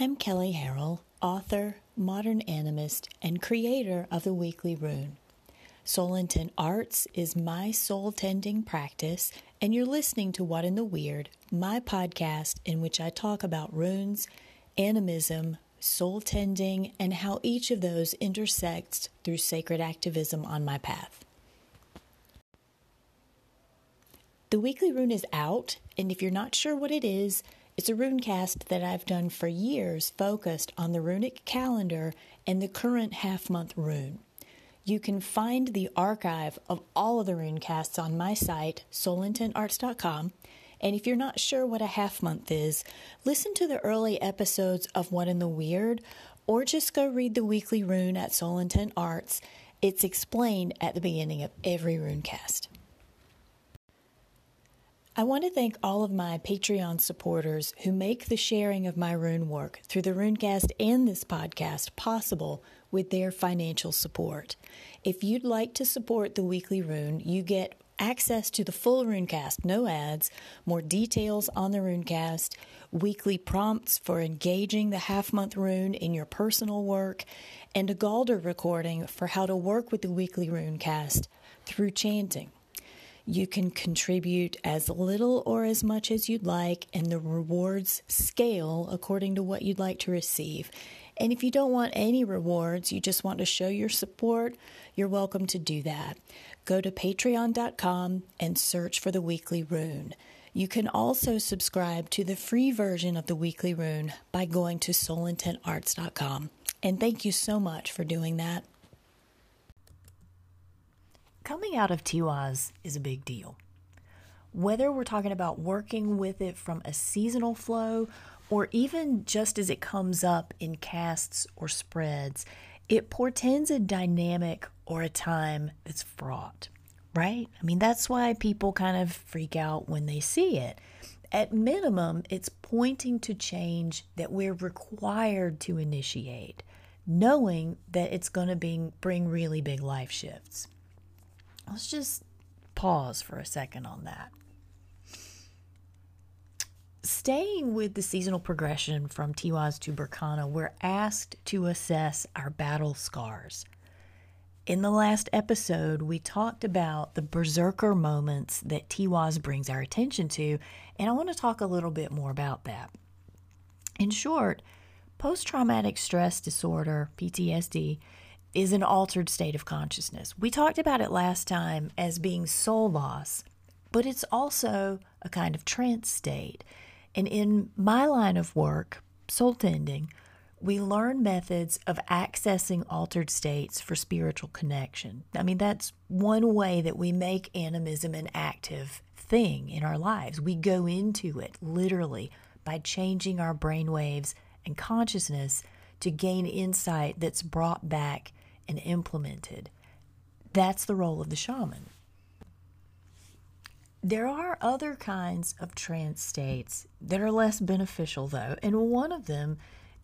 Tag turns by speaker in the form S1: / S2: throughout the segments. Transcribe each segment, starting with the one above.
S1: I'm Kelley Harrell, author, modern animist, and creator of the Weekly Rune. Soul Intent Arts is my soul tending practice, and you're listening to What in the Weird, my podcast in which I talk about runes, animism, soul tending, and how each of those intersects through sacred activism on my path. The Weekly Rune is out, and if you're not sure what it is, it's a runecast that I've done for years focused on the runic calendar and the current half month rune. You can find the archive of all of the runecasts on my site, soulintentarts.com. And if you're not sure what a half month is, listen to the early episodes of What in the Weird, or just go read the weekly rune at Soul Intent Arts. It's explained at the beginning of every runecast. I want to thank all of my Patreon supporters who make the sharing of my rune work through the Runecast and this podcast possible with their financial support. If you'd like to support the weekly rune, you get access to the full Runecast, no ads, more details on the Runecast, weekly prompts for engaging the half month rune in your personal work, and a galdr recording for how to work with the weekly Runecast through chanting. You can contribute as little or as much as you'd like, and the rewards scale according to what you'd like to receive. And if you don't want any rewards, you just want to show your support, you're welcome to do that. Go to patreon.com and search for the weekly rune. You can also subscribe to the free version of the weekly rune by going to soulintentarts.com. And thank you so much for doing that. Coming out of Tiwaz is a big deal. Whether we're talking about working with it from a seasonal flow or even just as it comes up in casts or spreads, it portends a dynamic or a time that's fraught, right? I mean, that's why people kind of freak out when they see it. At minimum, it's pointing to change that we're required to initiate, knowing that it's going to bring really big life shifts. Let's just pause for a second on that. Staying with the seasonal progression from Tiwaz to Berkana, we're asked to assess our battle scars. In the last episode, we talked about the berserker moments that Tiwaz brings our attention to, and I want to talk a little bit more about that. In short, post traumatic stress disorder, PTSD, is an altered state of consciousness. We talked about it last time as being soul loss, but it's also a kind of trance state. And in my line of work, soul tending, we learn methods of accessing altered states for spiritual connection. I mean, that's one way that we make animism an active thing in our lives. We go into it literally by changing our brain waves and consciousness to gain insight that's brought back and implemented. That's the role of the shaman. There are other kinds of trance states that are less beneficial, though, and one of them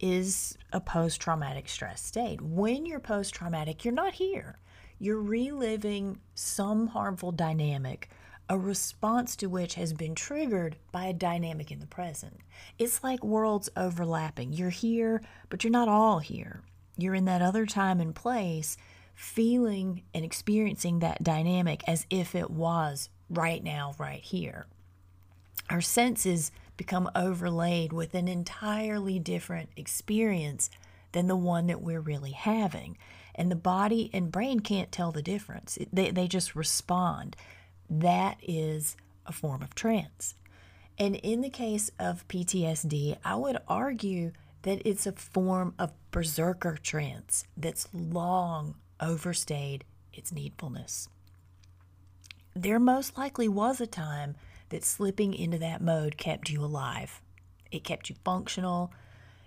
S1: is a post traumatic stress state. When you're post traumatic, you're not here. You're reliving some harmful dynamic, a response to which has been triggered by a dynamic in the present. It's like worlds overlapping. You're here, but you're not all here you're in that other time and place feeling and experiencing that dynamic as if it was right now, right here. Our senses become overlaid with an entirely different experience than the one that we're really having. And the body and brain can't tell the difference, they, they just respond. That is a form of trance. And in the case of PTSD, I would argue that it's a form of berserker trance that's long overstayed its needfulness. There most likely was a time that slipping into that mode kept you alive. It kept you functional.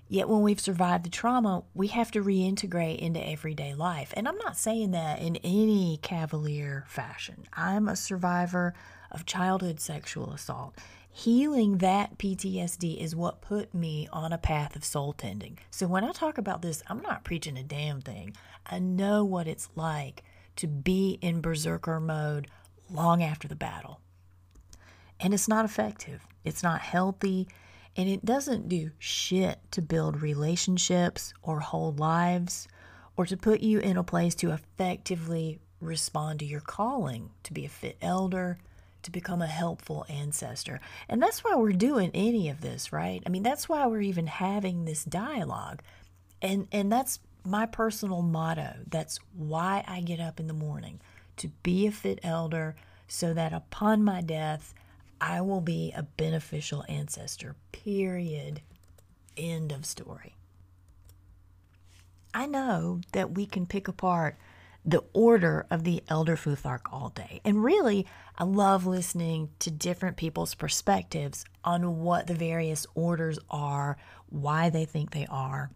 S1: Yet when we've survived the trauma, we have to reintegrate into everyday life. And I'm not saying that in any cavalier fashion. I'm a survivor of childhood sexual assault. Healing that PTSD is what put me on a path of soul tending. So when I talk about this, I'm not preaching a damn thing. I know what it's like to be in berserker mode long after the battle. And it's not effective, it's not healthy, And it doesn't do shit to build relationships or hold lives or to put you in a place to effectively respond to your calling to be a fit elder, to become a helpful ancestor. And that's why we're doing any of this, right? I mean, that's why we're even having this dialogue. And and that's my personal motto. That's why I get up in the morning to be a fit elder so that upon my death I will be a beneficial ancestor. Period. End of story. I know that we can pick apart the order of the Elder Futhark all day. And really, I love listening to different people's perspectives on what the various orders are, why they think they are.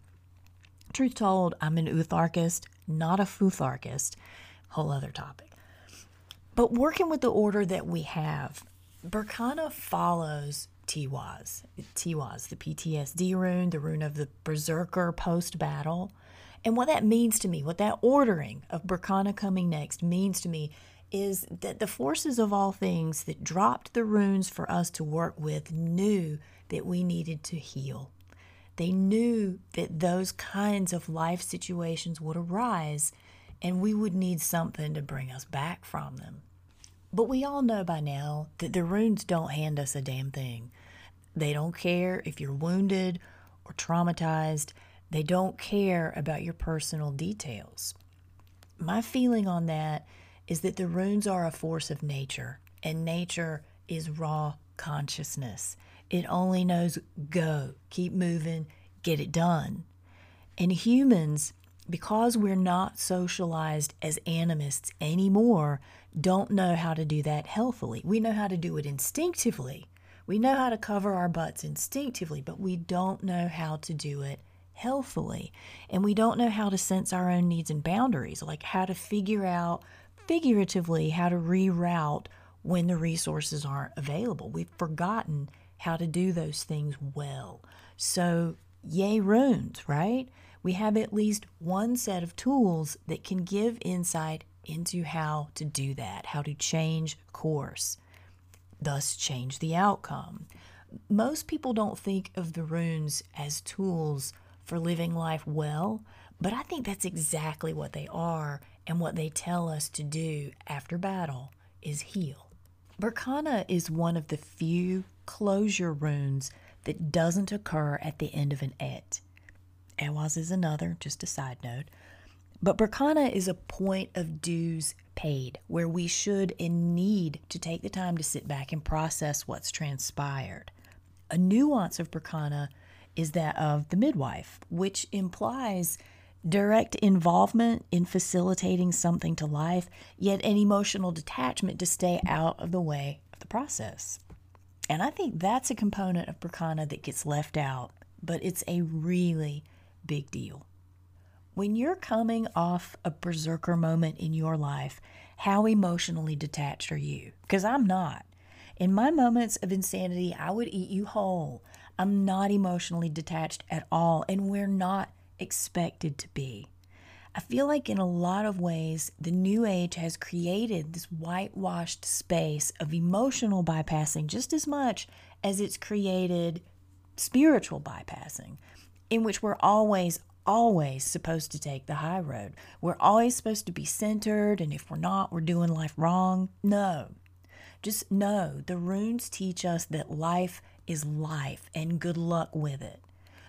S1: Truth told, I'm an Utharkist, not a Futharkist. Whole other topic. But working with the order that we have, Berkana follows Tiwaz. Tiwaz, the PTSD rune, the rune of the Berserker post battle. And what that means to me, what that ordering of Berkana coming next means to me, is that the forces of all things that dropped the runes for us to work with knew that we needed to heal. They knew that those kinds of life situations would arise and we would need something to bring us back from them. But we all know by now that the runes don't hand us a damn thing. They don't care if you're wounded or traumatized. They don't care about your personal details. My feeling on that is that the runes are a force of nature, and nature is raw consciousness. It only knows go, keep moving, get it done. And humans, because we're not socialized as animists anymore, don't know how to do that healthily. We know how to do it instinctively. We know how to cover our butts instinctively, but we don't know how to do it healthily. And we don't know how to sense our own needs and boundaries, like how to figure out, figuratively, how to reroute when the resources aren't available. We've forgotten how to do those things well. So, yay, runes, right? We have at least one set of tools that can give insight into how to do that, how to change course, thus change the outcome. Most people don't think of the runes as tools for living life well, but I think that's exactly what they are and what they tell us to do after battle is heal. Berkana is one of the few closure runes that doesn't occur at the end of an aett. Ehwaz is another, just a side note. But Berkana is a point of dues paid where we should and need to take the time to sit back and process what's transpired. A nuance of Berkana is that of the midwife, which implies direct involvement in facilitating something to life, yet an emotional detachment to stay out of the way of the process. And I think that's a component of Berkana that gets left out, but it's a really big deal. When you're coming off a berserker moment in your life, how emotionally detached are you? Because I'm not. In my moments of insanity, I would eat you whole. I'm not emotionally detached at all, and we're not expected to be. I feel like in a lot of ways, the New Age has created this whitewashed space of emotional bypassing just as much as it's created spiritual bypassing, in which we're always, always supposed to take the high road. We're always supposed to be centered, and if we're not, we're doing life wrong. No. Just know the runes teach us that life is life and good luck with it.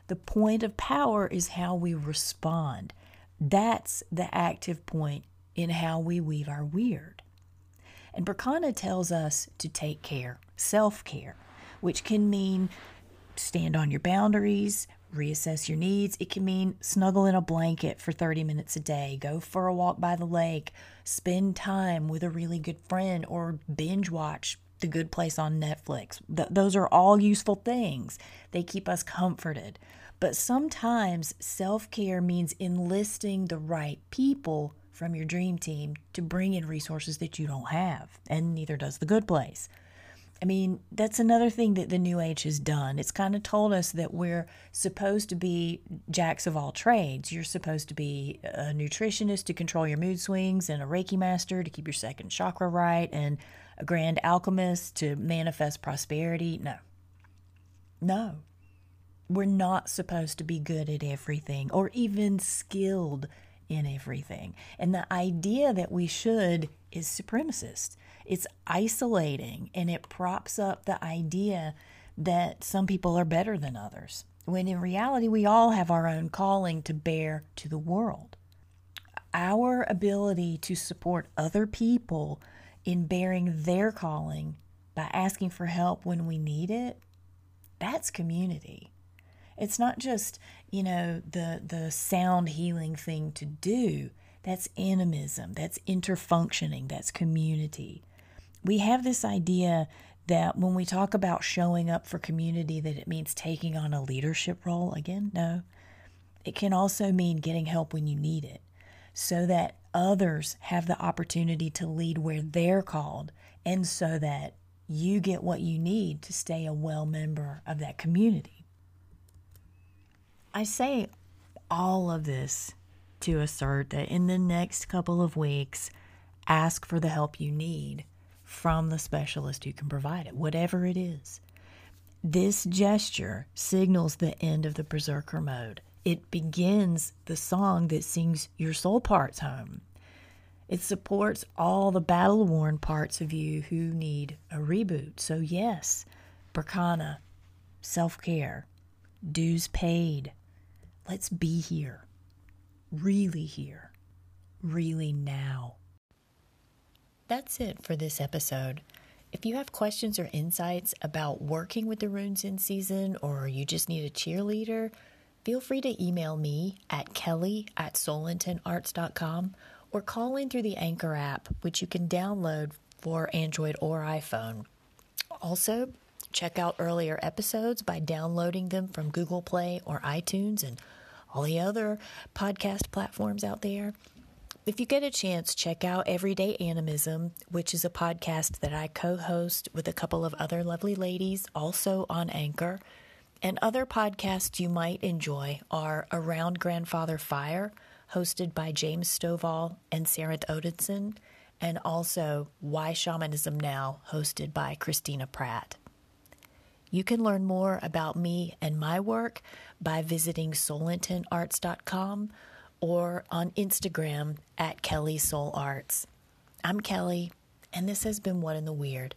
S1: The point of power is how we respond. That's the active point in how we weave our weird. And Berkana tells us to take care, self care, which can mean stand on your boundaries, reassess your needs. It can mean snuggle in a blanket for 30 minutes a day, go for a walk by the lake, spend time with a really good friend, or binge watch the Good Place on Netflix. Th- those are all useful things. They keep us comforted. But sometimes self care means enlisting the right people from your dream team to bring in resources that you don't have, and neither does the Good Place. I mean, that's another thing that the New Age has done. It's kind of told us that we're supposed to be jacks of all trades. You're supposed to be a nutritionist to control your mood swings, and a Reiki master to keep your second chakra right, and a grand alchemist to manifest prosperity. No. No. We're not supposed to be good at everything or even skilled in everything. And the idea that we should is supremacist. It's isolating and it props up the idea that some people are better than others, when in reality, we all have our own calling to bear to the world. Our ability to support other people in bearing their calling by asking for help when we need it, that's community. It's not just, you know, the the sound healing thing to do. That's animism, that's interfunctioning, that's community. We have this idea that when we talk about showing up for community that it means taking on a leadership role again, no. It can also mean getting help when you need it so that others have the opportunity to lead where they're called and so that you get what you need to stay a well member of that community. I say all of this to assert that in the next couple of weeks, ask for the help you need from the specialist who can provide it, whatever it is. This gesture signals the end of the berserker mode. It begins the song that sings your soul parts home. It supports all the battle worn parts of you who need a reboot. So, yes, Berkana, self care, dues paid, Let's be here, really here, really now. That's it for this episode. If you have questions or insights about working with the runes in season or you just need a cheerleader, feel free to email me at kelly at soulintentarts.com or call in through the Anchor app, which you can download for Android or iPhone. Also, check out earlier episodes by downloading them from Google Play or iTunes and all the other podcast platforms out there. If you get a chance, check out Everyday Animism, which is a podcast that I co host with a couple of other lovely ladies, also on Anchor. And other podcasts you might enjoy are Around Grandfather Fire, hosted by James Stovall and Sarah Odinson, and also Why Shamanism Now, hosted by Christina Pratt. You can learn more about me and my work by visiting soulintentarts.com or on Instagram at Kelly Soul Arts. I'm Kelley, and this has been What in the Weird.